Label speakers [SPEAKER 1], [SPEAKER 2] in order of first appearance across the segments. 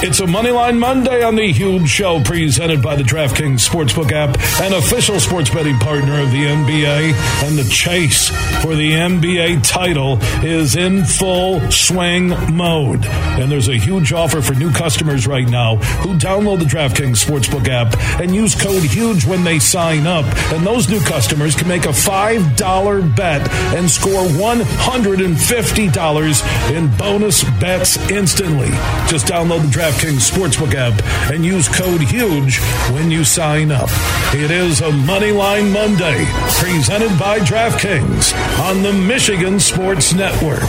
[SPEAKER 1] It's a Moneyline Monday on the Huge Show presented by the DraftKings Sportsbook app, an official sports betting partner of the NBA. And the chase for the NBA title is in full swing mode. And there's a huge offer for new customers right now who download the DraftKings Sportsbook app and use code HUGE when they sign up. And those new customers can make a $5 bet and score $150 in bonus bets instantly. Just download the DraftKings DraftKings Sportsbook app and use code HUGE when you sign up. It is a Moneyline Monday presented by DraftKings on the Michigan Sports Network.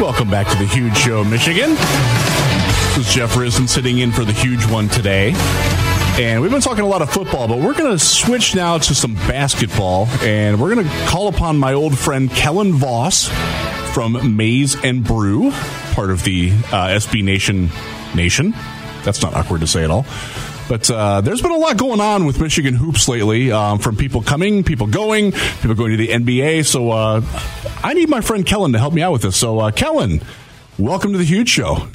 [SPEAKER 2] Welcome back to the Huge Show, Michigan. This is Jeff Risdon sitting in for the huge one today. And we've been talking a lot of football, but we're going to switch now to some basketball. And we're going to call upon my old friend Kellen Voss from Maize and Brew, part of the uh, SB Nation Nation. That's not awkward to say at all. But uh, there's been a lot going on with Michigan hoops lately, um, from people coming, people going, people going to the NBA. So uh, I need my friend Kellen to help me out with this. So, uh, Kellen, welcome to the Huge Show.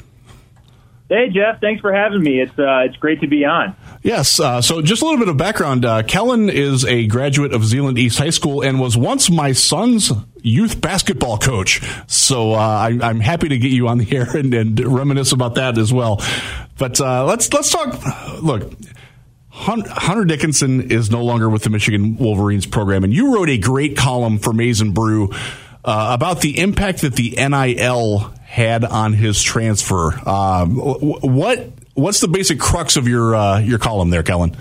[SPEAKER 3] Hey Jeff, thanks for having me. It's uh, it's great to be on.
[SPEAKER 2] Yes. Uh, so, just a little bit of background. Uh, Kellen is a graduate of Zeeland East High School and was once my son's youth basketball coach. So, uh, I, am happy to get you on the air and, and reminisce about that as well. But uh, let's let's talk. Look. Hunter Dickinson is no longer with the Michigan Wolverines program, and you wrote a great column for and Brew uh, about the impact that the NIL had on his transfer. Um, what what's the basic crux of your uh, your column there, Kellen?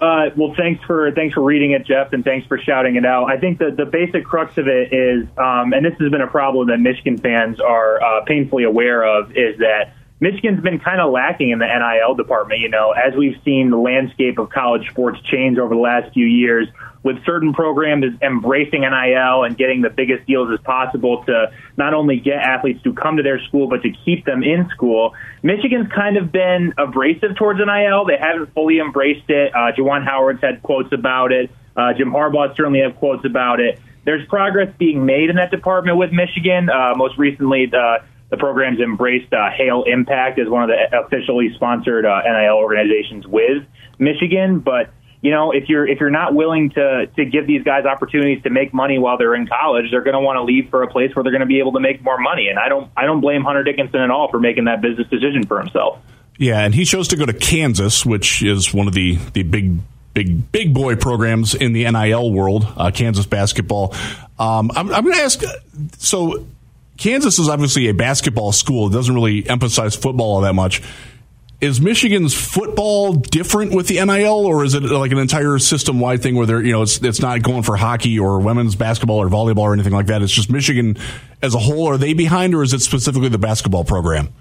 [SPEAKER 3] Uh, well, thanks for thanks for reading it, Jeff, and thanks for shouting it out. I think that the basic crux of it is, um, and this has been a problem that Michigan fans are uh, painfully aware of, is that Michigan's been kind of lacking in the NIL department. You know, as we've seen the landscape of college sports change over the last few years, with certain programs embracing NIL and getting the biggest deals as possible to not only get athletes to come to their school, but to keep them in school. Michigan's kind of been abrasive towards NIL. They haven't fully embraced it. Uh, Juwan Howard's had quotes about it. Uh, Jim Harbaugh certainly have quotes about it. There's progress being made in that department with Michigan. Uh, most recently, the the program's embraced uh, Hail Impact as one of the officially sponsored uh, NIL organizations with Michigan, but you know, if you're if you're not willing to to give these guys opportunities to make money while they're in college, they're going to want to leave for a place where they're going to be able to make more money. And I don't I don't blame Hunter Dickinson at all for making that business decision for himself.
[SPEAKER 2] Yeah, and he chose to go to Kansas, which is one of the the big big big boy programs in the NIL world, uh, Kansas basketball. Um, I'm, I'm going to ask. So, Kansas is obviously a basketball school. It doesn't really emphasize football all that much is Michigan's football different with the NIL, or is it like an entire system wide thing where they're you know it's it's not going for hockey or women's basketball or volleyball or anything like that? It's just Michigan as a whole. Are they behind, or is it specifically the basketball program?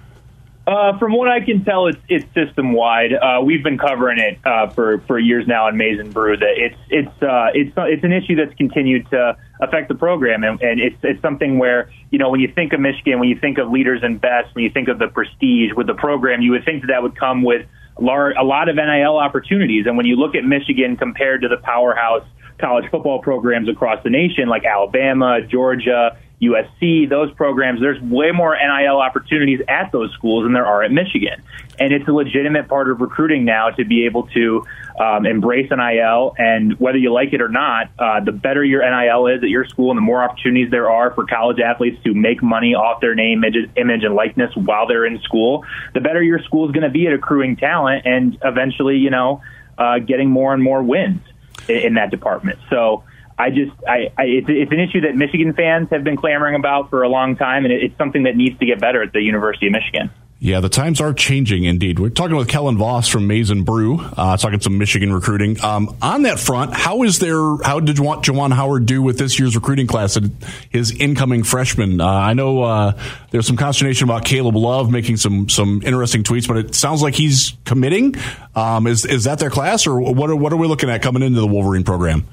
[SPEAKER 3] Uh, from what I can tell, it's it's system wide. Uh, we've been covering it uh, for for years now in and Brew. That it's it's uh, it's it's an issue that's continued to affect the program, and, and it's it's something where you know when you think of Michigan, when you think of leaders and best, when you think of the prestige with the program, you would think that that would come with large, a lot of NIL opportunities. And when you look at Michigan compared to the powerhouse college football programs across the nation, like Alabama, Georgia, USC, those programs, there's way more NIL opportunities at those schools than there are at Michigan. And it's a legitimate part of recruiting now to be able to um, embrace NIL. And whether you like it or not, uh, the better your NIL is at your school and the more opportunities there are for college athletes to make money off their name, image, and likeness while they're in school, the better your school is going to be at accruing talent and eventually, you know, uh, getting more and more wins in, in that department. So, I just, I, I it's, it's an issue that Michigan fans have been clamoring about for a long time, and it's something that needs to get better at the University of Michigan.
[SPEAKER 2] Yeah, the times are changing indeed. We're talking with Kellen Voss from Maize and Brew, uh, talking some Michigan recruiting. Um, on that front, how is there? How did Juwan Howard do with this year's recruiting class? and His incoming freshmen. Uh, I know uh, there's some consternation about Caleb Love making some some interesting tweets, but it sounds like he's committing. Um, is is that their class, or what? Are, what are we looking at coming into the Wolverine program?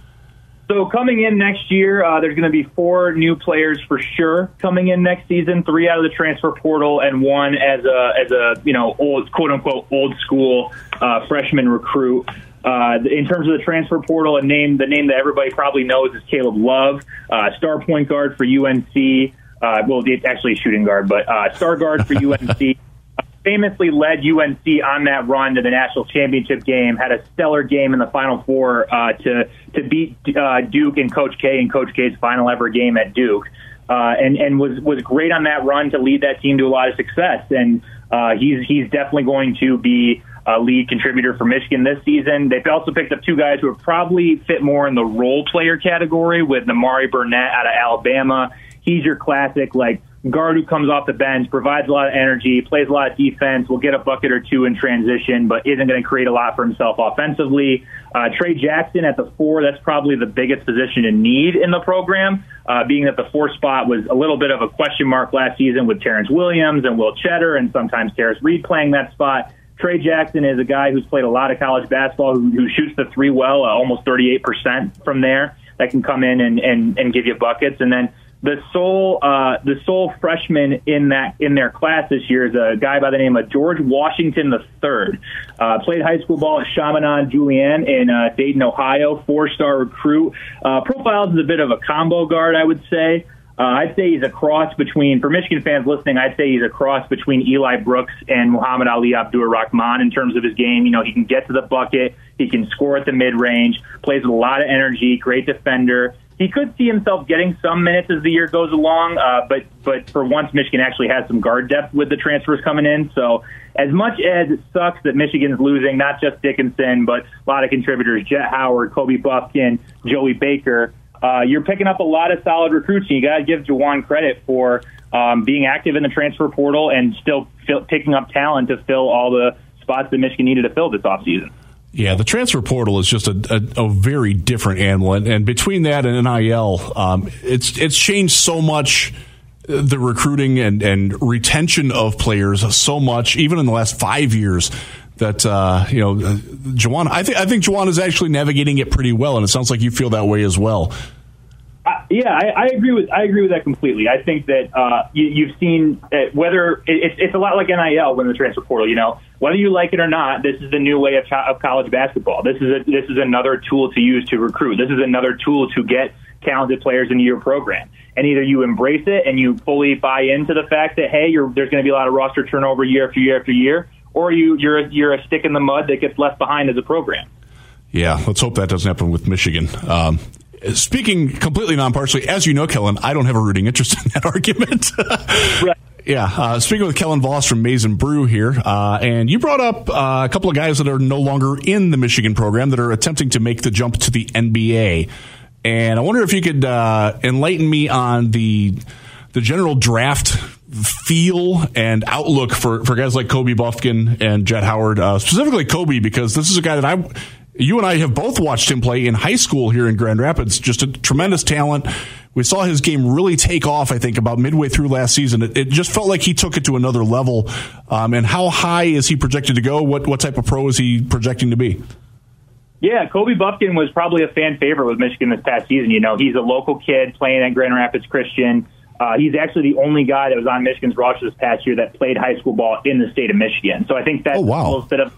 [SPEAKER 3] So coming in next year, uh, there's going to be four new players for sure coming in next season. Three out of the transfer portal, and one as a as a you know old quote unquote old school uh, freshman recruit. Uh, in terms of the transfer portal, a name the name that everybody probably knows is Caleb Love, uh, star point guard for UNC. Uh, well, it's actually a shooting guard, but uh, star guard for UNC. Famously led UNC on that run to the national championship game. Had a stellar game in the Final Four uh, to to beat uh, Duke and Coach K in Coach K's final ever game at Duke, uh, and and was was great on that run to lead that team to a lot of success. And uh, he's he's definitely going to be a lead contributor for Michigan this season. They've also picked up two guys who are probably fit more in the role player category with Nimari Burnett out of Alabama. He's your classic like guard who comes off the bench, provides a lot of energy, plays a lot of defense, will get a bucket or two in transition, but isn't going to create a lot for himself offensively. Uh, Tray Jackson at the four, that's probably the biggest position in need in the program, uh, being that the four spot was a little bit of a question mark last season with Terrance Williams and Will Tschetter and sometimes Tarris Reed playing that spot. Tray Jackson is a guy who's played a lot of college basketball, who, who shoots the three well, uh, almost 38% from there. That can come in and, and, and give you buckets. And then the sole uh, the sole freshman in that in their class this year is a guy by the name of George Washington III. Uh, played high school ball at Chaminade Julienne in uh, Dayton, Ohio. Four star recruit. Uh, profiles is a bit of a combo guard, I would say. Uh, I'd say he's a cross between, for Michigan fans listening, I'd say he's a cross between Eli Brooks and Muhammad Ali Abdur Rahkman in terms of his game. You know, he can get to the bucket, he can score at the mid range, plays with a lot of energy, great defender he could see himself getting some minutes as the year goes along, uh, but but for once, Michigan actually has some guard depth with the transfers coming in. So as much as it sucks that Michigan's losing not just Dickinson, but a lot of contributors, Jett Howard, Kobe Bufkin, Joey Baker, uh, you're picking up a lot of solid recruits, and you got to give Juwan credit for um, being active in the transfer portal and still fill, picking up talent to fill all the spots that Michigan needed to fill this offseason.
[SPEAKER 2] Yeah, the transfer portal is just a, a, a very different animal, and, and, between that and NIL, um, it's it's changed so much uh, the recruiting and, and retention of players so much, even in the last five years. That uh, you know, uh, Juwan, I think I think Juwan is actually navigating it pretty well, and it sounds like you feel that way as well.
[SPEAKER 3] Uh, yeah, I, I, agree with I agree with that completely. I think that uh, you, have seen uh, whether it, it's a lot like NIL when the transfer portal. You know, whether you like it or not, this is the new way of, of college basketball. This is a, this is another tool to use to recruit. This is another tool to get talented players into your program. And either you embrace it and you fully buy into the fact that hey, there's going to be a lot of roster turnover year after year after year, or you you're you're a stick in the mud that gets left behind as a program.
[SPEAKER 2] Yeah, let's hope that doesn't happen with Michigan. Um, speaking completely non-partially, as you know, Kellen, I don't have a rooting interest in that argument. right. Yeah, uh, speaking with Kellen Voss from Maize n Brew here, uh, and you brought up uh, a couple of guys that are no longer in the Michigan program that are attempting to make the jump to the NBA. And I wonder if you could uh, enlighten me on the the general draft feel and outlook for, for guys like Kobe Bufkin and Jett Howard, uh, specifically Kobe, because this is a guy that I you and I have both watched him play in high school here in Grand Rapids. Just a tremendous talent. We saw his game really take off, I think, about midway through last season. It, it just felt like he took it to another level. Um, and how high is he projected to go? What, what type of pro is he projecting to be?
[SPEAKER 3] Yeah, Kobe Bufkin was probably a fan favorite with Michigan this past season. You know, he's a local kid playing at Grand Rapids Christian. Uh, he's actually the only guy that was on Michigan's roster this past year that played high school ball in the state of Michigan. So I think that's oh, wow. a little bit of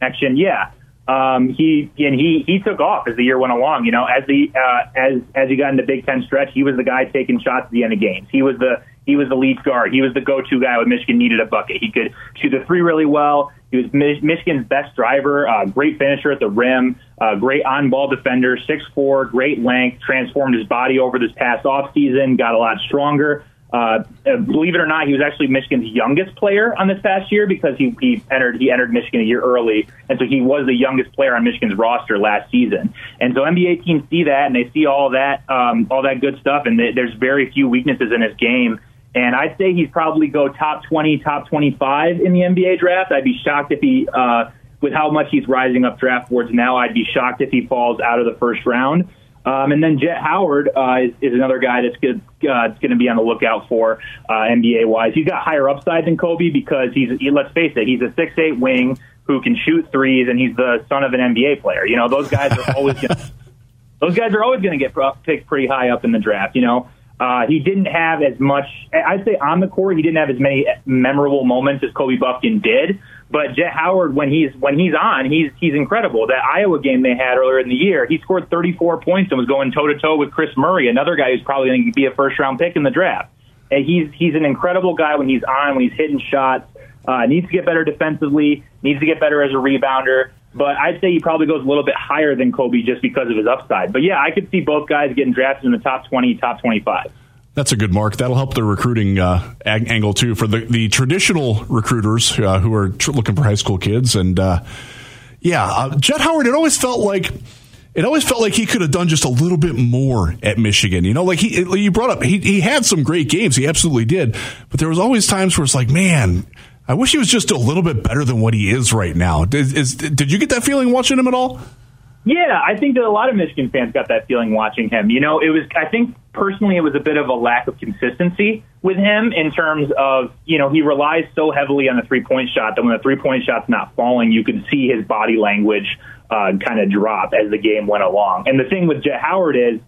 [SPEAKER 3] connection. Yeah um, he and he he took off as the year went along. You know, as the uh, as as he got into Big Ten stretch, he was the guy taking shots at the end of games. He was the he was the lead guard. He was the go-to guy when Michigan needed a bucket. He could shoot the three really well. He was Michigan's best driver, uh, great finisher at the rim, uh, great on-ball defender, six four, great length. Transformed his body over this past off season, got a lot stronger. Uh, believe it or not, he was actually Michigan's youngest player on this past year because he, he entered he entered Michigan a year early, and so he was the youngest player on Michigan's roster last season. And so NBA teams see that and they see all that um, all that good stuff, and th- there's very few weaknesses in his game. And I'd say he's probably go top 20, top 25 in the NBA draft. I'd be shocked if he, uh, with how much he's rising up draft boards now, I'd be shocked if he falls out of the first round. Um, and then Jett Howard uh, is, is another guy that's good, uh, going to be on the lookout for uh, NBA wise. He's got higher upside than Kobe because he's he, let's face it, he's a six eight wing who can shoot threes, and he's the son of an NBA player. You know, those guys are always gonna, Those guys are always going to get picked pretty high up in the draft. You know, uh, he didn't have as much. I'd say on the court, he didn't have as many memorable moments as Kobe Bufkin did. But Jett Howard, when he's when he's on, he's he's incredible. That Iowa game they had earlier in the year, he scored 34 points and was going toe to toe with Kris Murray, another guy who's probably going to be a first round pick in the draft. And he's he's an incredible guy when he's on, when he's hitting shots. Uh, needs to get better defensively. Needs to get better as a rebounder. But I'd say he probably goes a little bit higher than Kobe just because of his upside. But yeah, I could see both guys getting drafted in the top 20, top 25.
[SPEAKER 2] That's a good mark. That'll help the recruiting uh, angle too for the, the traditional recruiters uh, who are tr- looking for high school kids. And uh, yeah, uh, Jett Howard. It always felt like it always felt like he could have done just a little bit more at Michigan. You know, like he you brought up, he he had some great games. He absolutely did. But there was always times where it's like, man, I wish he was just a little bit better than what he is right now. Is, is, did you get that feeling watching him at all?
[SPEAKER 3] Yeah, I think that a lot of Michigan fans got that feeling watching him. You know, it was, I think personally, it was a bit of a lack of consistency with him in terms of, you know, he relies so heavily on the three point shot that when the three point shot's not falling, you could see his body language uh, kind of drop as the game went along. And the thing with Jett Howard is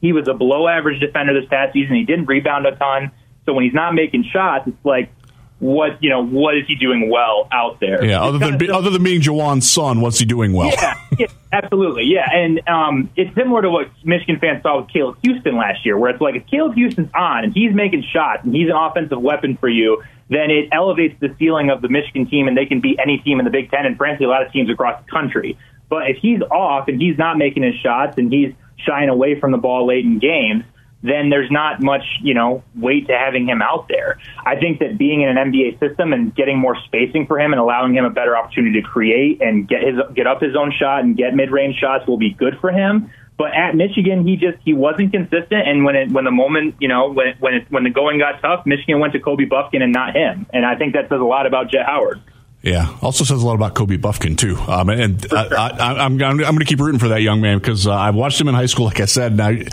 [SPEAKER 3] he was a below average defender this past season. He didn't rebound a ton. So when he's not making shots, it's like, what you know what is he doing well out there?
[SPEAKER 2] Yeah, other than be, other than being Juwan's son, what's he doing well?
[SPEAKER 3] Yeah, yeah absolutely. Yeah, and um, it's similar to what Michigan fans saw with Caleb Houstan last year, where it's like if Caleb Houstan's on and he's making shots and he's an offensive weapon for you, then it elevates the ceiling of the Michigan team and they can beat any team in the Big Ten and frankly a lot of teams across the country. But if he's off and he's not making his shots and he's shying away from the ball late in games then there's not much, you know, weight to having him out there. I think that being in an NBA system and getting more spacing for him and allowing him a better opportunity to create and get his get up his own shot and get mid-range shots will be good for him. But at Michigan, he just he wasn't consistent, and when it when the moment you know when when it, when the going got tough, Michigan went to Kobe Bufkin and not him, and I think that says a lot about Jett Howard.
[SPEAKER 2] Yeah, also says a lot about Kobe Bufkin too. Um, and sure. I, am I'm, I'm going to keep rooting for that young man because uh, I watched him in high school, like I said. And I,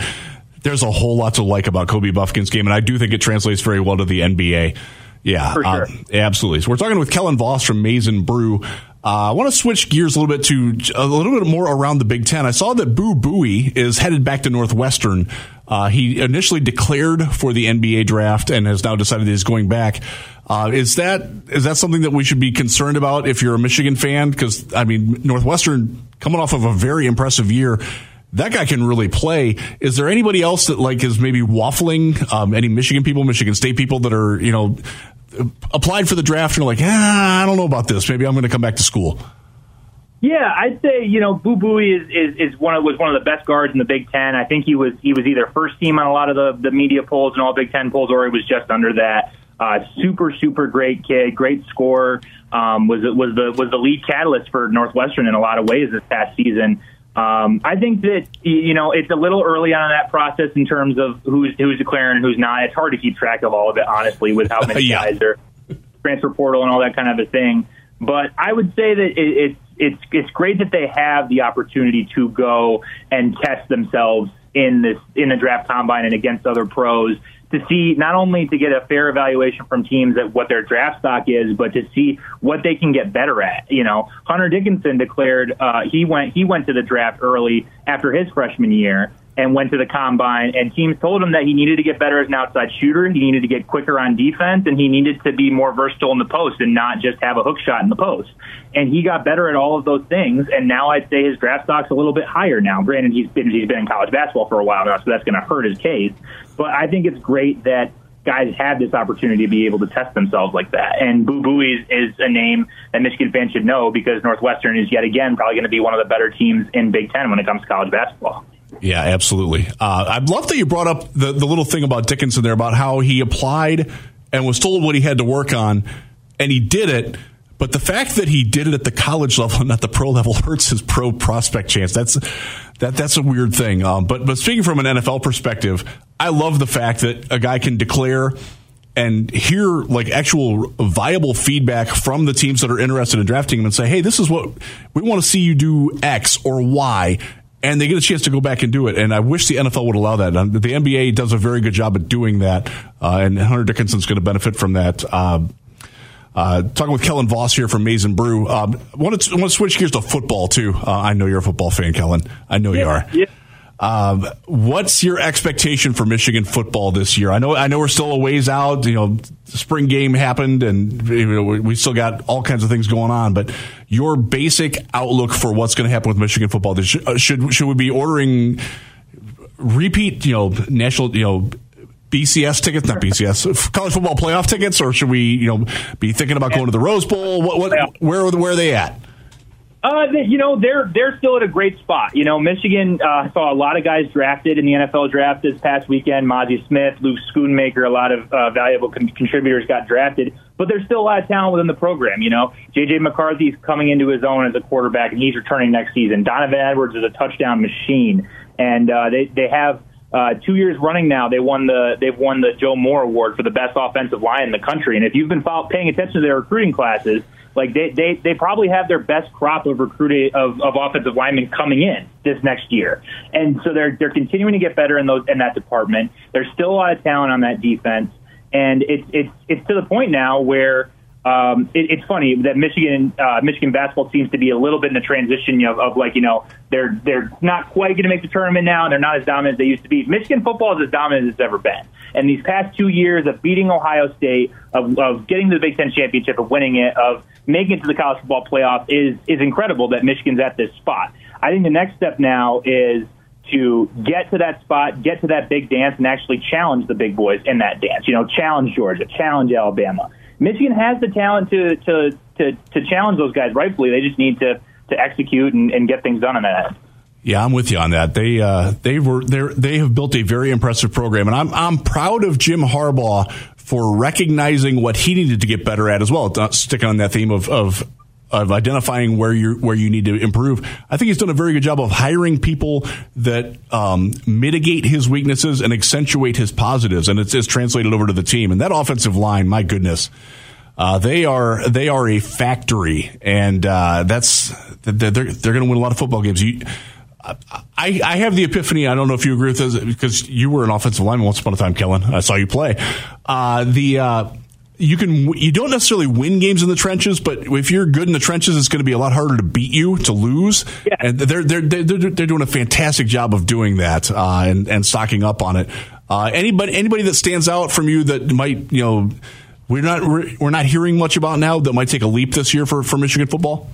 [SPEAKER 2] there's a whole lot to like about Kobe Bufkin's game, and I do think it translates very well to the NBA. Yeah,
[SPEAKER 3] sure. uh,
[SPEAKER 2] absolutely. So we're talking with Kellen Voss from Maize n Brew. Uh, I want to switch gears a little bit to a little bit more around the Big Ten. I saw that Boo Buie is headed back to Northwestern. Uh, he initially declared for the NBA draft and has now decided he's going back. Uh, is that is that something that we should be concerned about if you're a Michigan fan? Because I mean, Northwestern coming off of a very impressive year that guy can really play. Is there anybody else that like is maybe waffling? Um, any Michigan people, Michigan State people that are you know applied for the draft and are like, ah, I don't know about this. Maybe I'm going to come back to school.
[SPEAKER 3] Yeah, I'd say you know Boo Buie is, is is one of was one of the best guards in the Big Ten. I think he was he was either first team on a lot of the the media polls and all Big Ten polls, or he was just under that. Uh, super super great kid, great scorer. Um, was was the was the lead catalyst for Northwestern in a lot of ways this past season. Um, I think that you know it's a little early on in that process in terms of who's who's declaring and who's not. It's hard to keep track of all of it, honestly, with how many yeah. guys are transfer portal and all that kind of a thing. But I would say that it, it's it's it's great that they have the opportunity to go and test themselves in this in the draft combine and against other pros to see not only to get a fair evaluation from teams at what their draft stock is, but to see what they can get better at. You know, Hunter Dickinson declared uh, he went he went to the draft early after his freshman year and went to the combine and teams told him that he needed to get better as an outside shooter, he needed to get quicker on defense, and he needed to be more versatile in the post and not just have a hook shot in the post. And he got better at all of those things, and now I'd say his draft stock's a little bit higher now. Granted, he's been he's been in college basketball for a while now, so that's going to hurt his case. But I think it's great that guys have this opportunity to be able to test themselves like that. And Boo Buie is, is a name that Michigan fans should know because Northwestern is yet again probably going to be one of the better teams in Big Ten when it comes to college basketball.
[SPEAKER 2] Yeah, absolutely. Uh, I'd love that you brought up the, the little thing about Dickinson there about how he applied and was told what he had to work on, and he did it. But the fact that he did it at the college level and not the pro level hurts his pro prospect chance. That's that that's a weird thing. Um, but but speaking from an NFL perspective, I love the fact that a guy can declare and hear like actual viable feedback from the teams that are interested in drafting him and say, hey, this is what we want to see you do X or Y and they get a chance to go back and do it. And I wish the NFL would allow that. The NBA does a very good job at doing that, uh, and Hunter Dickinson's going to benefit from that. Uh, uh, talking with Kellen Voss here from Maize n Brew. Um, I want to, want to switch gears to football too. Uh, I know you're a football fan, Kellen. I know
[SPEAKER 3] yeah,
[SPEAKER 2] you are.
[SPEAKER 3] Yeah.
[SPEAKER 2] Um, what's your expectation for Michigan football this year? I know, I know we're still a ways out. You know, the spring game happened, and you know, we still got all kinds of things going on. But your basic outlook for what's going to happen with Michigan football this should should we be ordering repeat? You know, national. You know. BCS tickets, not BCS, college football playoff tickets, or should we, you know, be thinking about going to the Rose Bowl? What, what, where, where are they at?
[SPEAKER 3] Uh, you know, they're they're still at a great spot. You know, Michigan uh, saw a lot of guys drafted in the NFL draft this past weekend. Mazi Smith, Luke Schoonmaker, a lot of uh, valuable con- contributors got drafted, but there's still a lot of talent within the program. You know, J.J. McCarthy's coming into his own as a quarterback, and he's returning next season. Donovan Edwards is a touchdown machine, and uh, they they have. Uh, two years running now, they won the they've won the Joe Moore Award for the best offensive line in the country. And if you've been follow, paying attention to their recruiting classes, like they, they, they probably have their best crop of recruiting of, of offensive linemen coming in this next year. And so they're they're continuing to get better in those in that department. There's still a lot of talent on that defense. And it's it's it's to the point now where um, it, it's funny that Michigan uh, Michigan basketball seems to be a little bit in the transition of, of like you know they're they're not quite going to make the tournament now and they're not as dominant as they used to be. Michigan football is as dominant as it's ever been. And these past two years of beating Ohio State, of, of getting to the Big Ten championship, of winning it, of making it to the college football playoff is is incredible that Michigan's at this spot. I think the next step now is to get to that spot, get to that big dance, and actually challenge the big boys in that dance. You know, challenge Georgia, challenge Alabama. Michigan has the talent to to to, to challenge those guys rightfully. They just need to to execute and, and get things done on that.
[SPEAKER 2] Yeah, I'm with you on that. They uh, they were they they have built a very impressive program, and I'm I'm proud of Jim Harbaugh for recognizing what he needed to get better at as well. Sticking on that theme of of of identifying where you where you need to improve. I think he's done a very good job of hiring people that um, mitigate his weaknesses and accentuate his positives, and it's, it's, translated over to the team. And that offensive line, my goodness, uh, they are they are a factory, and uh, that's they're, they're going to win a lot of football games. You, I, I have the epiphany. I don't know if you agree with this because you were an offensive lineman once upon a time, Kellen. I saw you play. Uh, the uh, you can you don't necessarily win games in the trenches, but if you're good in the trenches, it's going to be a lot harder to beat you to lose. Yeah. And they're they're they're they're doing a fantastic job of doing that uh, and and stocking up on it. Uh, anybody anybody that stands out from you that might you know we're not we're, we're not hearing much about now that might take a leap this year for for Michigan football.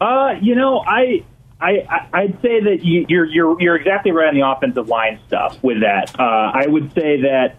[SPEAKER 3] Uh, you know, I I, I'd say that you, you're you're you're exactly right on the offensive line stuff with that. Uh, I would say that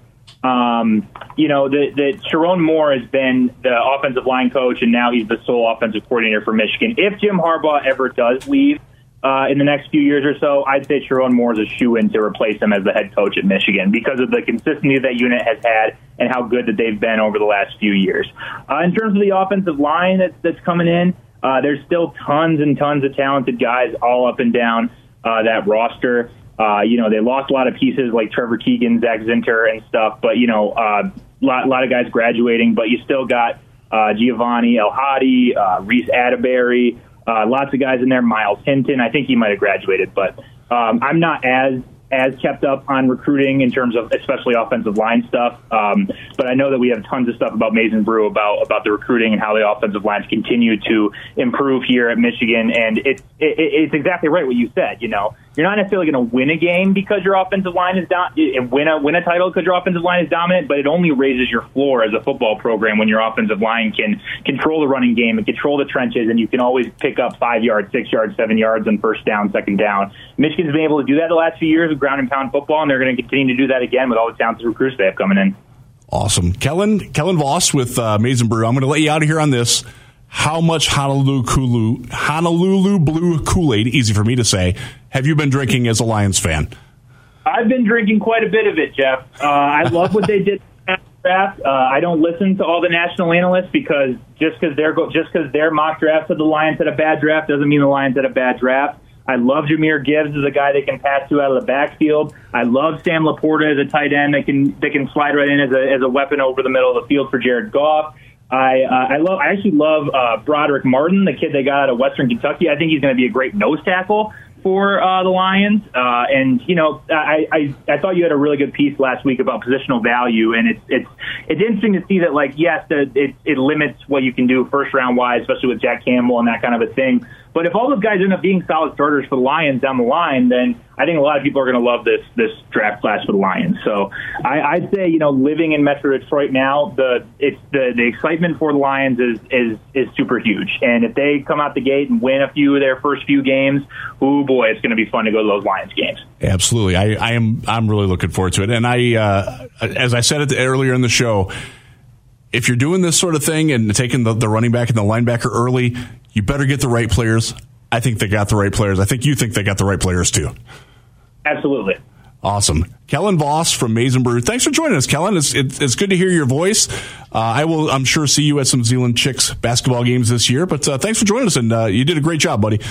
[SPEAKER 3] um, you know that that Sherrone Moore has been the offensive line coach, and now he's the sole offensive coordinator for Michigan. If Jim Harbaugh ever does leave uh, in the next few years or so, I'd say Sherrone Moore is a shoe in to replace him as the head coach at Michigan because of the consistency that unit has had and how good that they've been over the last few years. Uh, in terms of the offensive line that's, that's coming in, uh, there's still tons and tons of talented guys all up and down uh, that roster. Uh, you know, they lost a lot of pieces like Trevor Keegan, Zak Zinter, and stuff. But you know, a uh, lot, lot of guys graduating. But you still got uh, Giovanni El Hadi, uh, Reese Atteberry, uh, lots of guys in there. Myles Hinton, I think he might have graduated, but um, I'm not as as kept up on recruiting in terms of especially offensive line stuff. Um, but I know that we have tons of stuff about Maize n Brew about about the recruiting and how the offensive lines continue to improve here at Michigan. And it's it, it's exactly right what you said. You know, you're not necessarily going to win a game because your offensive line is dom- win a win a title because your offensive line is dominant, but it only raises your floor as a football program when your offensive line can control the running game and control the trenches, and you can always pick up five yards, six yards, seven yards on first down, second down. Michigan's been able to do that the last few years with ground and pound football, and they're going to continue to do that again with all the talented recruits they have coming in.
[SPEAKER 2] Awesome, Kellen Kellen Voss with uh, Maize n Brew. I'm going to let you out of here on this how much Honolulu, Honolulu blue Kool Aid, easy for me to say, have you been drinking as a Lions fan?
[SPEAKER 3] I've been drinking quite a bit of it, Jeff. Uh, I love what they did draft. Uh, I don't listen to all the national analysts because just because they're go- just because their mock draft said the Lions had a bad draft doesn't mean the Lions had a bad draft. I love Jahmyr Gibbs as a guy they can pass to out of the backfield. I love Sam LaPorta as a tight end that can that can slide right in as a as a weapon over the middle of the field for Jared Goff. I uh, I love I actually love uh, Brodric Martin, the kid they got out of Western Kentucky. I think he's going to be a great nose tackle for uh, the Lions. Uh, and you know, I, I I thought you had a really good piece last week about positional value, and it's it's it's interesting to see that like yes, the, it it limits what you can do first round wise, especially with Jack Campbell and that kind of a thing. But if all those guys end up being solid starters for the Lions down the line, then I think a lot of people are going to love this this draft class for the Lions. So I, I'd say you know living in Metro Detroit now, the it's the the excitement for the Lions is is is super huge. And if they come out the gate and win a few of their first few games, oh boy, it's going to be fun to go to those Lions games.
[SPEAKER 2] Absolutely, I, I am I'm really looking forward to it. And I uh, as I said it earlier in the show if you're doing this sort of thing and taking the, the running back and the linebacker early, you better get the right players. I think they got the right players. I think you think they got the right players too.
[SPEAKER 3] Absolutely.
[SPEAKER 2] Awesome. Kellen Voss from Maize n Brew. Thanks for joining us, Kellen. It's, it's, it's good to hear your voice. Uh, I will, I'm sure, see you at some Zeeland Chix basketball games this year, but uh, thanks for joining us, and uh, you did a great job, buddy.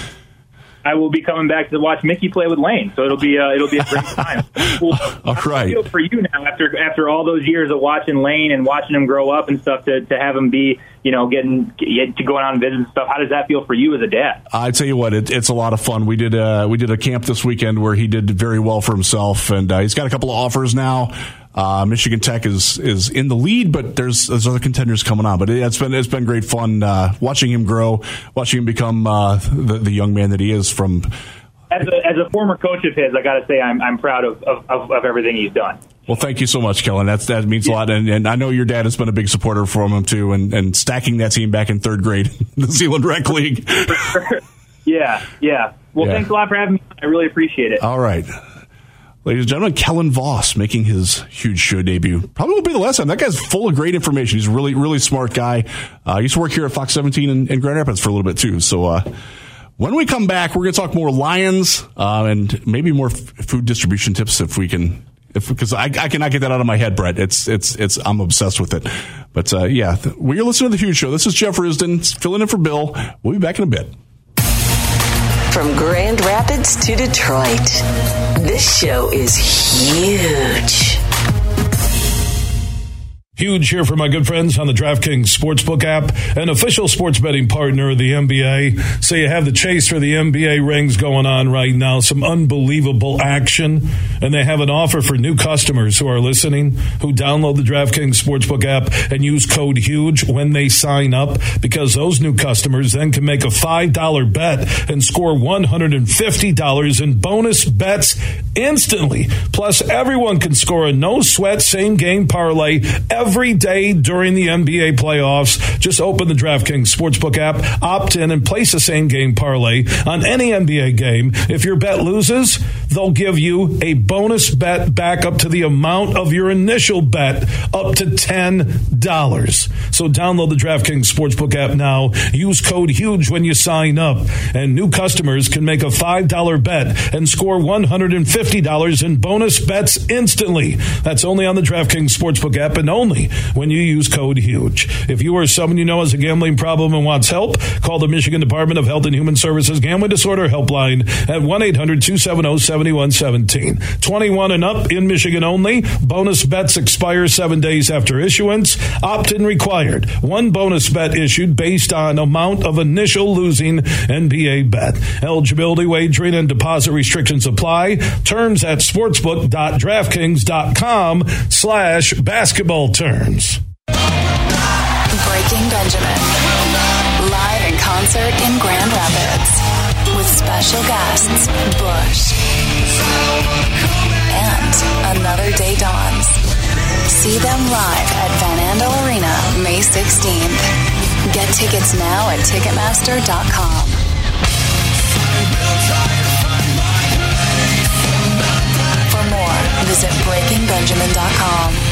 [SPEAKER 3] I will be coming back to watch Mickey play with Lane, so it'll be uh, it'll be a great time. Cool.
[SPEAKER 2] all right.
[SPEAKER 3] for you now after after all those years of watching Lane and watching him grow up and stuff to to have him be you know getting to going on visits and stuff. How does that feel for you as a dad?
[SPEAKER 2] I tell you what, it, it's a lot of fun. We did uh, we did a camp this weekend where he did very well for himself, and uh, he's got a couple of offers now. Uh, Michigan Tech is is in the lead, but there's there's other contenders coming on. But it, has been it's been great fun uh, watching him grow, watching him become uh, the, the young man that he is from
[SPEAKER 3] as a, as a former coach of his, I got to say I'm, I'm proud of, of, of, everything he's done.
[SPEAKER 2] Well, thank you so much, Kellen. That's, that means yeah. a lot. And, and I know your dad has been a big supporter for him too, and, and stacking that team back in third grade, the Zeeland Rec League.
[SPEAKER 3] yeah, yeah. Well, yeah. thanks a lot for having me. I really appreciate it.
[SPEAKER 2] All right. Ladies and gentlemen, Kellen Voss making his huge show debut. Probably won't be the last time. That guy's full of great information. He's a really, really smart guy. Uh, he used to work here at Fox 17 in, in Grand Rapids for a little bit too. So, uh, when we come back, we're going to talk more Lions uh, and maybe more f- food distribution tips if we can. Because I, I cannot get that out of my head, Brett. It's it's it's I'm obsessed with it. But uh, yeah, th- we're listening to the Huge Show. This is Jeff Risdon filling in for Bill. We'll be back in a bit.
[SPEAKER 4] From Grand Rapids to Detroit, this show is huge.
[SPEAKER 1] Huge here for my good friends on the DraftKings Sportsbook app, an official sports betting partner of the NBA. So you have the chase for the NBA rings going on right now, some unbelievable action. And they have an offer for new customers who are listening, who download the DraftKings Sportsbook app and use code HUGE when they sign up, because those new customers then can make a $5 bet and score $150 in bonus bets instantly. Plus, everyone can score a no sweat same game parlay every day during the NBA playoffs. Just open the DraftKings Sportsbook app, opt in, and place a same game parlay on any NBA game. If your bet loses, they'll give you a bonus bet back up to the amount of your initial bet, up to $10. So download the DraftKings Sportsbook app now. Use code HUGE when you sign up. And new customers can make a $5 bet and score $150 in bonus bets instantly. That's only on the DraftKings Sportsbook app and only when you use code HUGE. If you or someone you know has a gambling problem and wants help, call the Michigan Department of Health and Human Services Gambling Disorder Helpline at 1 800 270 7117. 21 and up in Michigan only. Bonus bets expire seven days after issuance. Opt in required. One bonus bet issued based on amount of initial losing NBA bet. Eligibility, wagering, and deposit restrictions apply. Terms at sportsbook.draftkings.com slash basketball
[SPEAKER 5] Breaking Benjamin. Live in concert in Grand Rapids. With special guests, Bush. And Another Day Dawns. See them live at Van Andel Arena May 16th. Get tickets now at Ticketmaster.com. For more, visit BreakingBenjamin.com.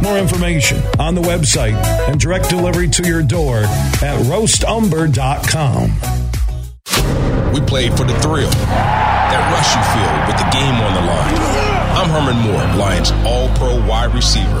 [SPEAKER 1] More information on the website and direct delivery to your door at roastumber.com.
[SPEAKER 6] We played for the thrill, that rush you feel with the game on the line. I'm Herman Moore, Lions All Pro wide receiver.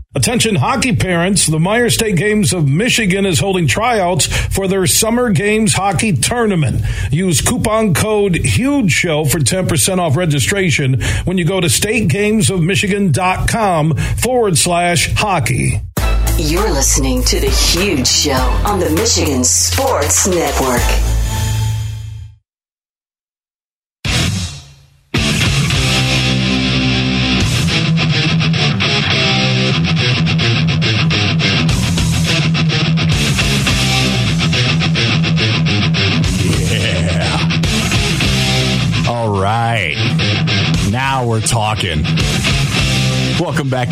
[SPEAKER 1] Attention hockey parents, the Meijer State Games of Michigan is holding tryouts for their Summer Games Hockey Tournament. Use coupon code HUGE SHOW for 10% off registration when you go to stategamesofmichigan.com forward slash hockey.
[SPEAKER 4] You're listening to The Huge Show on the Michigan Sports Network.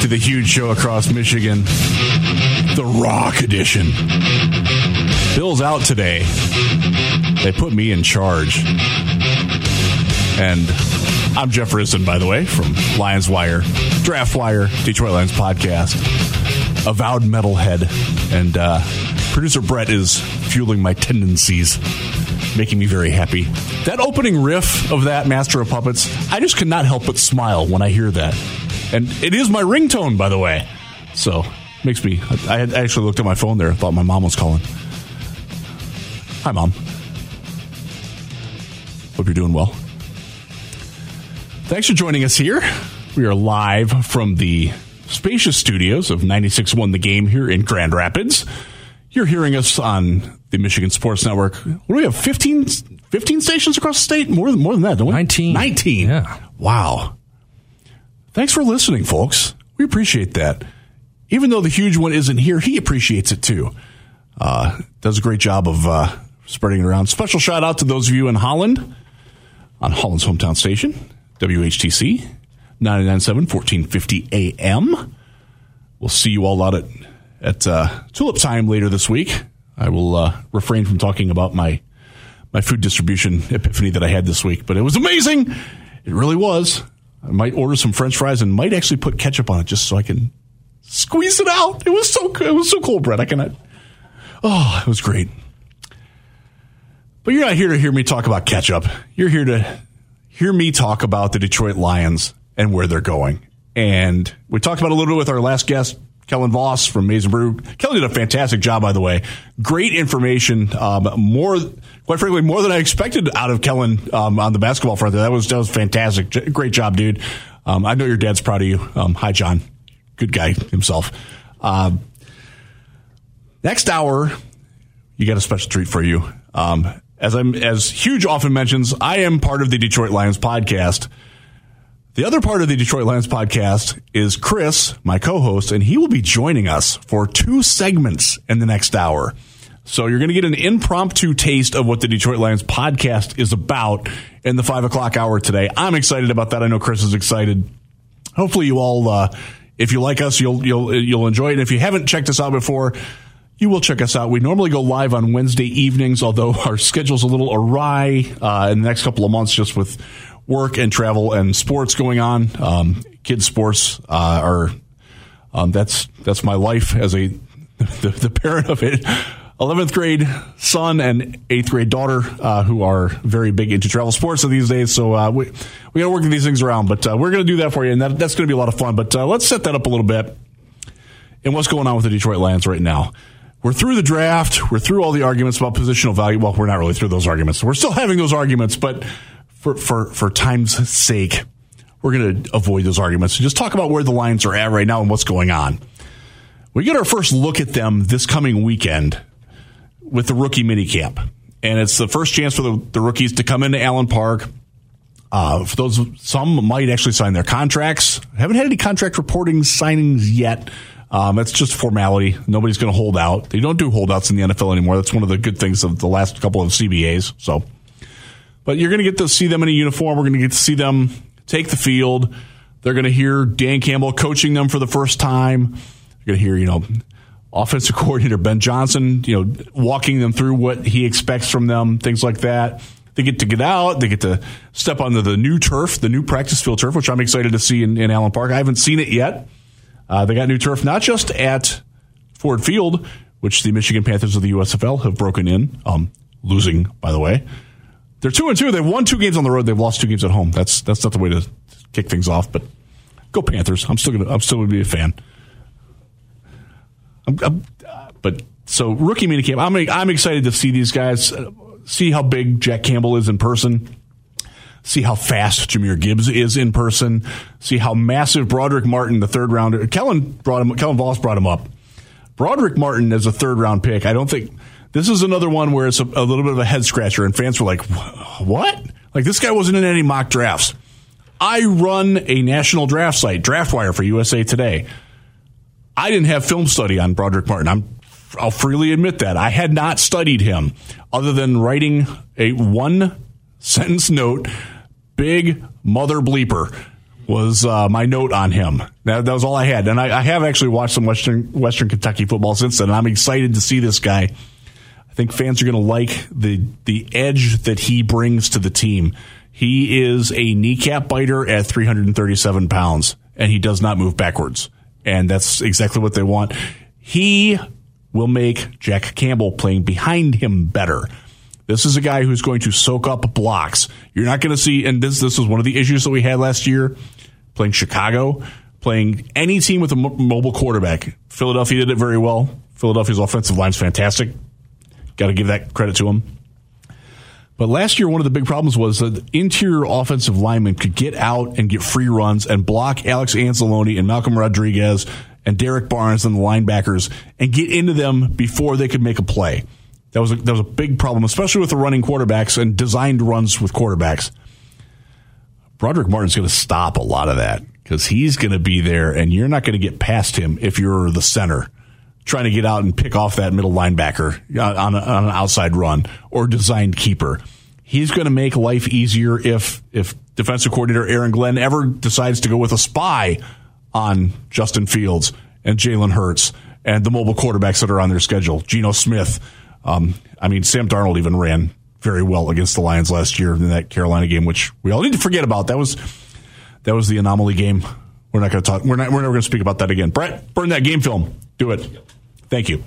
[SPEAKER 2] To the huge show across Michigan, the Rock Edition. Bill's out today. They put me in charge. And I'm Jeff Risdon, by the way, from Lions Wire, Draft Wire, Detroit Lions podcast, avowed metalhead. And uh, producer Brett is fueling my tendencies making me very happy. That opening riff of that Master of Puppets, I just could not help but smile when I hear that. And it is my ringtone, by the way. So, makes me. I, had, actually looked at my phone there, thought my mom was calling. Hi, Mom. Hope you're doing well. Thanks for joining us here. We are live from the spacious studios of 96.1 The Game here in Grand Rapids. You're hearing us on the Michigan Sports Network. What do we have? 15, 15 stations across the state? More than more than that, don't we?
[SPEAKER 7] 19.
[SPEAKER 2] 19.
[SPEAKER 7] Yeah.
[SPEAKER 2] Wow. Thanks for listening, folks. We appreciate that. Even though the huge one isn't here, he appreciates it too. Uh, does a great job of uh, spreading it around. Special shout out to those of you in Holland on Holland's hometown station, WHTC 997 1450 AM. We'll see you all out at at uh, Tulip Time later this week. I will uh, refrain from talking about my my food distribution epiphany that I had this week, but it was amazing. It really was. I might order some French fries and might actually put ketchup on it just so I can squeeze it out. It was so it was so cool, Brett. I cannot. Oh, it was great. But you're not here to hear me talk about ketchup. You're here to hear me talk about the Detroit Lions and where they're going. And we talked about a little bit with our last guest, Kellen Voss from Maize Brew. Kelly did a fantastic job, by the way. Great information. Um, more, quite frankly, more than I expected out of Kellen um, on the basketball front. There. That was that was fantastic. J- Great job, dude. Um, I know your dad's proud of you. Um, hi, John. Good guy himself. Um, next hour, you got a special treat for you. Um, as I'm as huge often mentions, I am part of the Detroit Lions podcast. The other part of the Detroit Lions podcast is Chris, my co-host, and he will be joining us for two segments in the next hour. So you're going to get an impromptu taste of what the Detroit Lions podcast is about in the five o'clock hour today. I'm excited about that. I know Chris is excited. Hopefully, you all, uh, if you like us, you'll you'll you'll enjoy it. If you haven't checked us out before, you will check us out. We normally go live on Wednesday evenings, although our schedule's a little awry uh, in the next couple of months, just with work and travel and sports going on. Um, kids sports uh, are um, that's that's my life as a the, the parent of it. 11th grade son and 8th grade daughter uh, who are very big into travel sports these days. So uh, we we got to work these things around, but uh, we're going to do that for you, and that, that's going to be a lot of fun. But uh, let's set that up a little bit. And what's going on with the Detroit Lions right now? We're through the draft. We're through all the arguments about positional value. Well, we're not really through those arguments. We're still having those arguments, but for for for time's sake, we're going to avoid those arguments and just talk about where the Lions are at right now and what's going on. We get our first look at them this coming weekend with the rookie minicamp. And it's the first chance for the, the rookies to come into Allen Park. Uh, for those, some might actually sign their contracts. haven't had any contract reporting signings yet. Um, that's just formality. Nobody's going to hold out. They don't do holdouts in the NFL anymore. That's one of the good things of the last couple of CBAs. So, but you're going to get to see them in a uniform. We're going to get to see them take the field. They're going to hear Dan Campbell coaching them for the first time. You're going to hear, you know, offensive coordinator Ben Johnson, you know, walking them through what he expects from them, things like that. they get to get out, they get to step onto the new turf, the new practice field turf, which I'm excited to see in, in Allen Park. I haven't seen it yet. Uh, they got new turf, not just at Ford Field, which the Michigan Panthers of the USFL have broken in, um, losing, by the way. They're two and two. They've won two games on the road. They've lost two games at home. That's that's not the way to kick things off. But go Panthers. I'm still gonna I'm still gonna be a fan. I'm, I'm, but so rookie minicamp. I'm I'm excited to see these guys. uh, See how big Jack Campbell is in person. See how fast Jahmyr Gibbs is in person. See how massive Brodric Martin, the third rounder. Kellen brought him. Kellen Voss brought him up. Brodric Martin as a third round pick. I don't think this is another one where it's a, a little bit of a head scratcher, and fans were like, "What? Like this guy wasn't in any mock drafts." I run a national draft site, DraftWire for USA Today. I didn't have film study on Brodric Martin. I'm, I'll freely admit that I had not studied him, other than writing a one sentence note. Big mother bleeper was uh, my note on him. That, that was all I had, and I, I have actually watched some Western Western Kentucky football since then. And I'm excited to see this guy. I think fans are going to like the the edge that he brings to the team. He is a kneecap biter at 337 pounds, and he does not move backwards. And that's exactly what they want. He will make Jack Campbell playing behind him better. This is a guy who's going to soak up blocks. You're not going to see, and this this was one of the issues that we had last year, playing Chicago, playing any team with a mobile quarterback. Philadelphia did it very well. Philadelphia's offensive line's fantastic. Got to give that credit to him. But last year, one of the big problems was that interior offensive linemen could get out and get free runs and block Alex Anzalone and Malcolm Rodriguez and Derrick Barnes and the linebackers and get into them before they could make a play. That was a, that was a big problem, especially with the running quarterbacks and designed runs with quarterbacks. Brodric Martin's going to stop a lot of that because he's going to be there, and you're not going to get past him if you're the center trying to get out and pick off that middle linebacker on, a, on an outside run or designed keeper. He's going to make life easier if if defensive coordinator Aaron Glenn ever decides to go with a spy on Justin Fields and Jalen Hurts and the mobile quarterbacks that are on their schedule. Geno Smith. Um, I mean, Sam Darnold even ran very well against the Lions last year in that Carolina game, which we all need to forget about. That was that was the anomaly game. We're not going to talk. We're not. We're never going to speak about that again. Brett, burn that game film. Do it. Thank you.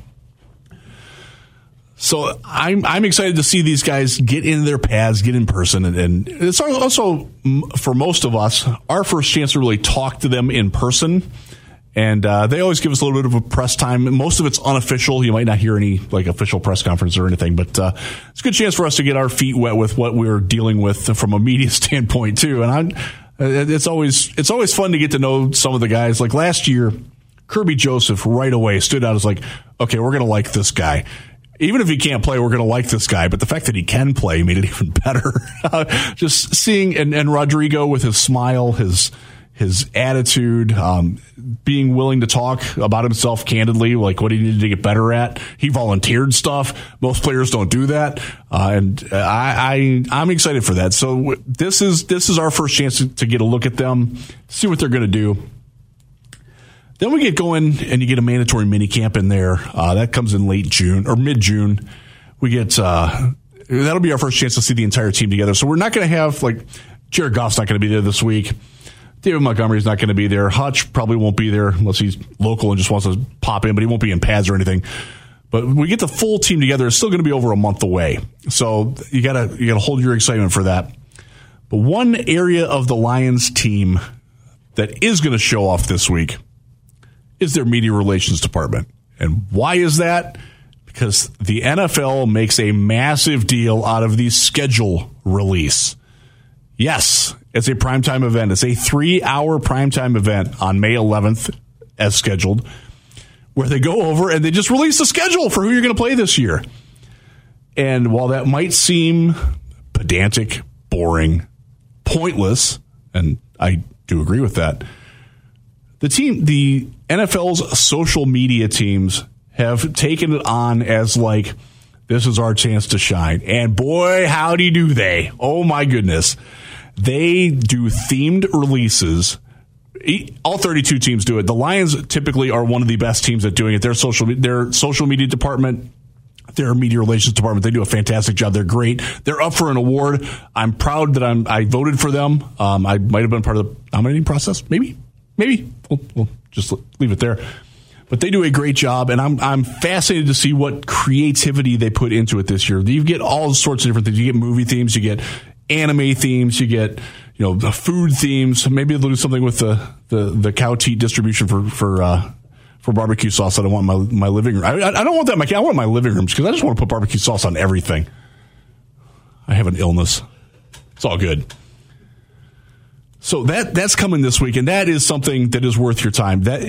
[SPEAKER 2] So I'm I'm excited to see these guys get in their pads, get in person, and, and it's also for most of us our first chance to really talk to them in person. And uh, they always give us a little bit of a press time. Most of it's unofficial. You might not hear any like official press conference or anything, but uh, it's a good chance for us to get our feet wet with what we're dealing with from a media standpoint too. And I'm, it's always it's always fun to get to know some of the guys. Like last year, Kerby Joseph right away stood out as like, okay, we're going to like this guy. Even if he can't play, we're going to like this guy. But the fact that he can play made it even better. Just seeing and, and Rodrigo with his smile, his his attitude, um, being willing to talk about himself candidly, like what he needed to get better at. He volunteered stuff. Most players don't do that, uh, and I, I I'm excited for that. So this is this is our first chance to, to get a look at them, see what they're going to do. Then we get going, and you get a mandatory mini camp in there. Uh, that comes in late June or mid June. We get uh, that'll be our first chance to see the entire team together. So we're not going to have like Jared Goff's not going to be there this week. David Montgomery's not going to be there. Hutch probably won't be there unless he's local and just wants to pop in, but he won't be in pads or anything. But we get the full team together. It's still going to be over a month away, so you gotta you gotta hold your excitement for that. But one area of the Lions team that is going to show off this week is their media relations department. And why is that? Because the NFL makes a massive deal out of the schedule release. Yes, it's a primetime event. It's a three hour primetime event on May 11th, as scheduled, where they go over and they just release the schedule for who you're going to play this year. And while that might seem pedantic, boring, pointless, and I do agree with that, the team, the NFL's social media teams have taken it on as like, this is our chance to shine. And boy, howdy do they. Oh my goodness. They do themed releases. All 32 teams do it. The Lions typically are one of the best teams at doing it. Their social, their social media department, their media relations department. They do a fantastic job. They're great. They're up for an award. I'm proud that I'm. I voted for them. Um, I might have been part of the nominating process. Maybe, maybe. We'll, we'll just leave it there. But they do a great job, and I'm I'm fascinated to see what creativity they put into it this year. You get all sorts of different things. You get movie themes. You get anime themes. You get you know the food themes. Maybe they'll do something with the the the cow teat distribution for for. Uh, for barbecue sauce I want my my living room. I, I don't want that my I want my living rooms because I just want to put barbecue sauce on everything. I have an illness. It's all good. So that that's coming this week, and that is something that is worth your time. That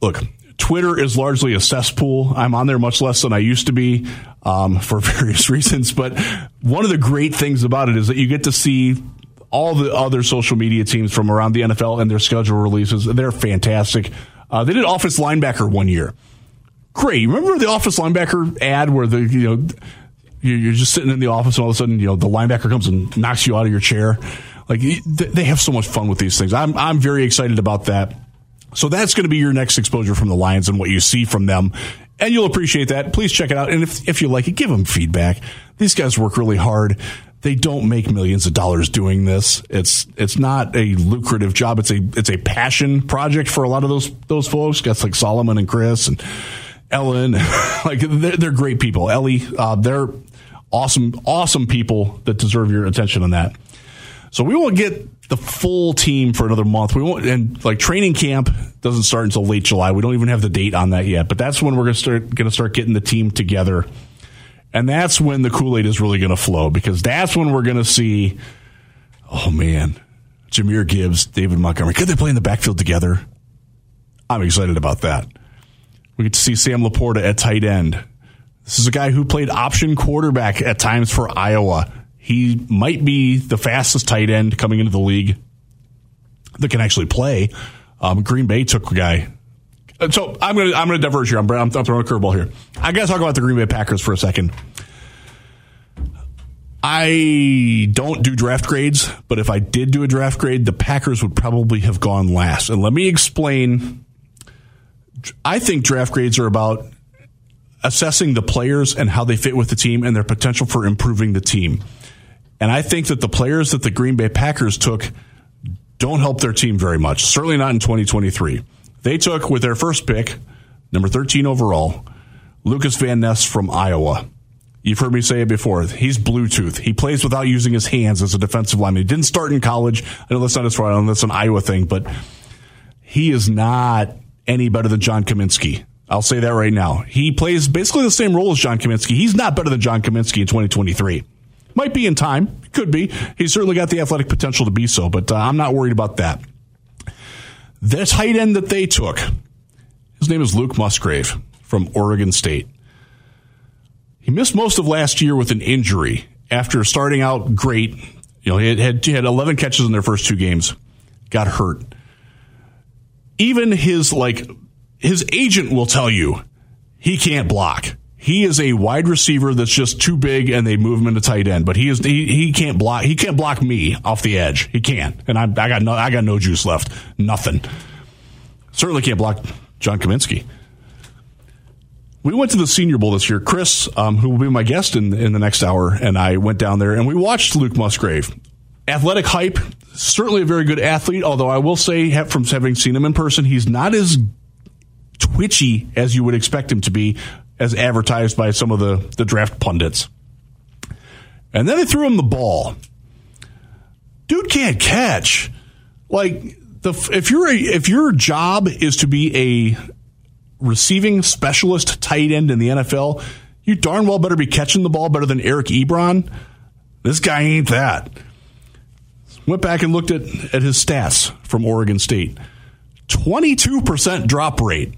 [SPEAKER 2] look, Twitter is largely a cesspool. I'm on there much less than I used to be um, for various reasons. But one of the great things about it is that you get to see all the other social media teams from around the NFL and their schedule releases. They're fantastic. Uh, they did office linebacker one year. Great. Remember the office linebacker ad where the you know you're just sitting in the office and all of a sudden you know the linebacker comes and knocks you out of your chair. Like they have so much fun with these things. I'm I'm very excited about that. So that's going to be your next exposure from the Lions and what you see from them. And you'll appreciate that. Please check it out. And if, if you like it, give them feedback. These guys work really hard. They don't make millions of dollars doing this. It's it's not a lucrative job. It's a it's a passion project for a lot of those those folks. Guys like Solomon and Chris and Ellen, like they're, they're great people. Ellie, uh, they're awesome awesome people that deserve your attention on that. So we won't get the full team for another month. We won't, and like training camp doesn't start until late July. We don't even have the date on that yet. But that's when we're going to start going to start getting the team together and that's when the Kool Aid is really going to flow because that's when we're going to see, oh man, Jahmyr Gibbs, David Montgomery. Could they play in the backfield together? I'm excited about that. We get to see Sam LaPorta at tight end. This is a guy who played option quarterback at times for Iowa. He might be the fastest tight end coming into the league that can actually play. Um, Green Bay took a guy so I'm gonna I'm gonna diverge here. I'm, I'm throwing a curveball here. I gotta talk about the Green Bay Packers for a second. I don't do draft grades, but if I did do a draft grade, the Packers would probably have gone last. And let me explain. I think draft grades are about assessing the players and how they fit with the team and their potential for improving the team. And I think that the players that the Green Bay Packers took don't help their team very much. Certainly not in 2023. They took with their first pick, number 13 overall, Lukas Van Ness from Iowa. You've heard me say it before. He's Bluetooth. He plays without using his hands as a defensive lineman. He didn't start in college. I know that's not his know that's an Iowa thing, but he is not any better than John Cominsky. I'll say that right now. He plays basically the same role as John Cominsky. He's not better than John Cominsky in 2023. Might be in time. Could be. He's certainly got the athletic potential to be so, but uh, I'm not worried about that. The tight end that they took, his name is Luke Musgrave from Oregon State. He missed most of last year with an injury after starting out great. You know, he had, had, he had 11 catches in their first two games, got hurt. Even his, like, his agent will tell you he can't block. He is a wide receiver that's just too big, and they move him into tight end. But he is he, he can't block. He can't block me off the edge. He can't, and I, I got no I got no juice left. Nothing. Certainly can't block John Cominsky. We went to the Senior Bowl this year. Chris, um, who will be my guest in in the next hour, and I went down there and we watched Luke Musgrave. Athletic hype, certainly a very good athlete. Although I will say, from having seen him in person, he's not as twitchy as you would expect him to be as advertised by some of the, the draft pundits. And then they threw him the ball. Dude can't catch. Like the if you're a, if your job is to be a receiving specialist tight end in the NFL, you darn well better be catching the ball better than Eric Ebron. This guy ain't that. Went back and looked at, at his stats from Oregon State. 22% drop rate.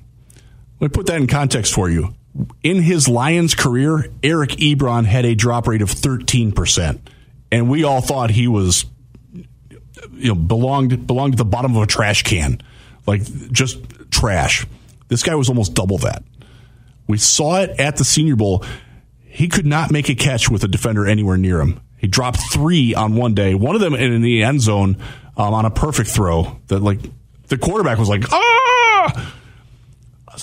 [SPEAKER 2] Let me put that in context for you in his Lions career, Eric Ebron had a drop rate of 13%. And we all thought he was you know belonged belonged to the bottom of a trash can. Like just trash. This guy was almost double that. We saw it at the Senior Bowl. He could not make a catch with a defender anywhere near him. He dropped three on one day. One of them in the end zone um, on a perfect throw that like the quarterback was like, ah.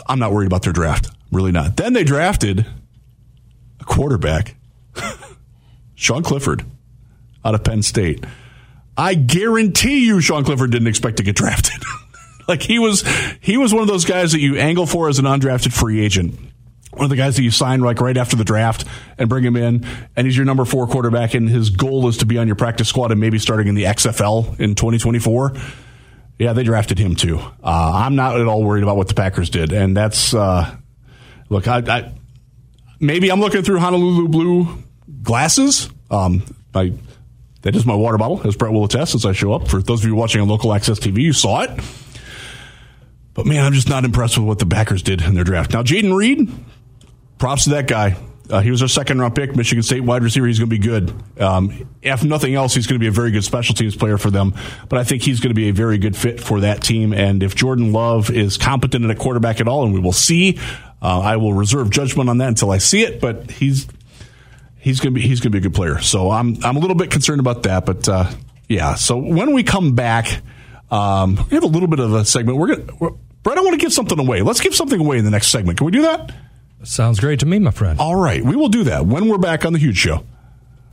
[SPEAKER 2] I'm not worried about their draft. Really not. Then they drafted a quarterback, Sean Clifford, out of Penn State. I guarantee you, Sean Clifford didn't expect to get drafted. like he was, he was one of those guys that you angle for as an undrafted free agent. One of the guys that you sign like right after the draft and bring him in, and he's your number four quarterback, and his goal is to be on your practice squad and maybe starting in the XFL in 2024. Yeah, they drafted him too. Uh, I'm not at all worried about what the Packers did, and that's uh, look. I, I, maybe I'm looking through Honolulu blue glasses. Um, I, that is my water bottle, as Brett will attest as I show up. For those of you watching on local access TV, you saw it. But man, I'm just not impressed with what the Packers did in their draft. Now, Jayden Reed, props to that guy. Uh, he was our second round pick, Michigan State wide receiver. He's going to be good. Um, if nothing else, he's going to be a very good special teams player for them. But I think he's going to be a very good fit for that team. And if Jordan Love is competent at a quarterback at all, and we will see, uh, I will reserve judgment on that until I see it. But he's he's going to be he's going to be a good player. So I'm I'm a little bit concerned about that. But uh, yeah. So when we come back, um, we have a little bit of a segment. We're going. Brett, I want to give something away. Let's give something away in the next segment. Can we do that?
[SPEAKER 7] Sounds great to me, my friend.
[SPEAKER 2] All right. We will do that when we're back on The Huge Show.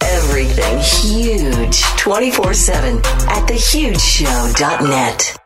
[SPEAKER 4] Everything huge 24 7 at thehugeshow.net.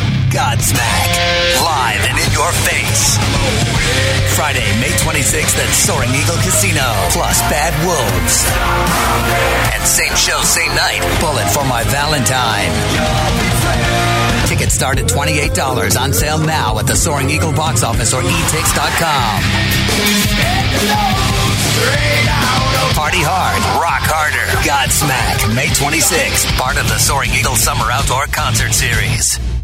[SPEAKER 8] Godsmack. Live and in your face. Friday, May 26th at Soaring Eagle Casino. Plus Bad Wolves. And same show, same night. Bullet for My Valentine. Tickets start at $28. On sale now at the Soaring Eagle box office or etix.com. Party hard, rock harder. Godsmack, May 26th. Part of the Soaring Eagle Summer Outdoor Concert Series.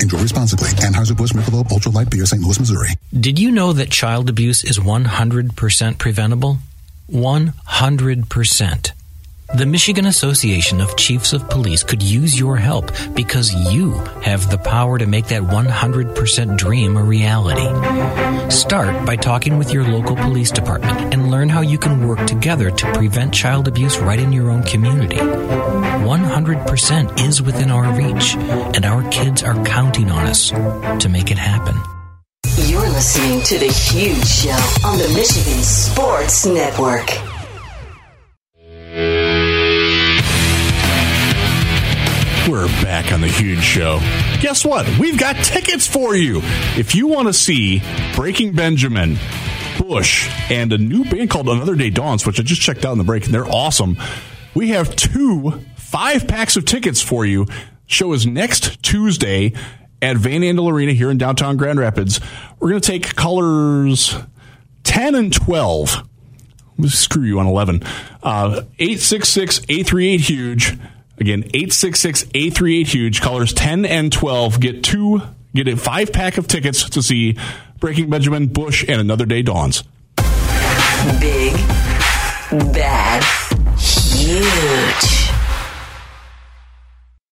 [SPEAKER 9] Enjoy responsibly. Anheuser-Busch Michelob Ultra Light Beer, St. Louis, Missouri.
[SPEAKER 10] Did you know that child abuse is 100% preventable? 100%. The Michigan Association of Chiefs of Police could use your help because you have the power to make that 100% dream a reality. Start by talking with your local police department and learn how you can work together to prevent child abuse right in your own community. 100% is within our reach, and our kids are counting on us to make it happen.
[SPEAKER 4] You're listening to The Huge Show on the Michigan Sports Network.
[SPEAKER 2] We're back on the huge show. Guess what? We've got tickets for you. If you want to see Breaking Benjamin, Bush, and a new band called Another Day Dawns, which I just checked out in the break, and they're awesome. We have two five packs of tickets for you. Show is next Tuesday at Van Andel Arena here in downtown Grand Rapids. We're going to take colors 10 and 12 screw you on 11. Uh, 866 838 huge. Again, 866 838 huge. Colors 10 and 12 get two, get a five pack of tickets to see Breaking Benjamin, Bush, and Another Day Dawns.
[SPEAKER 4] Big, bad, huge.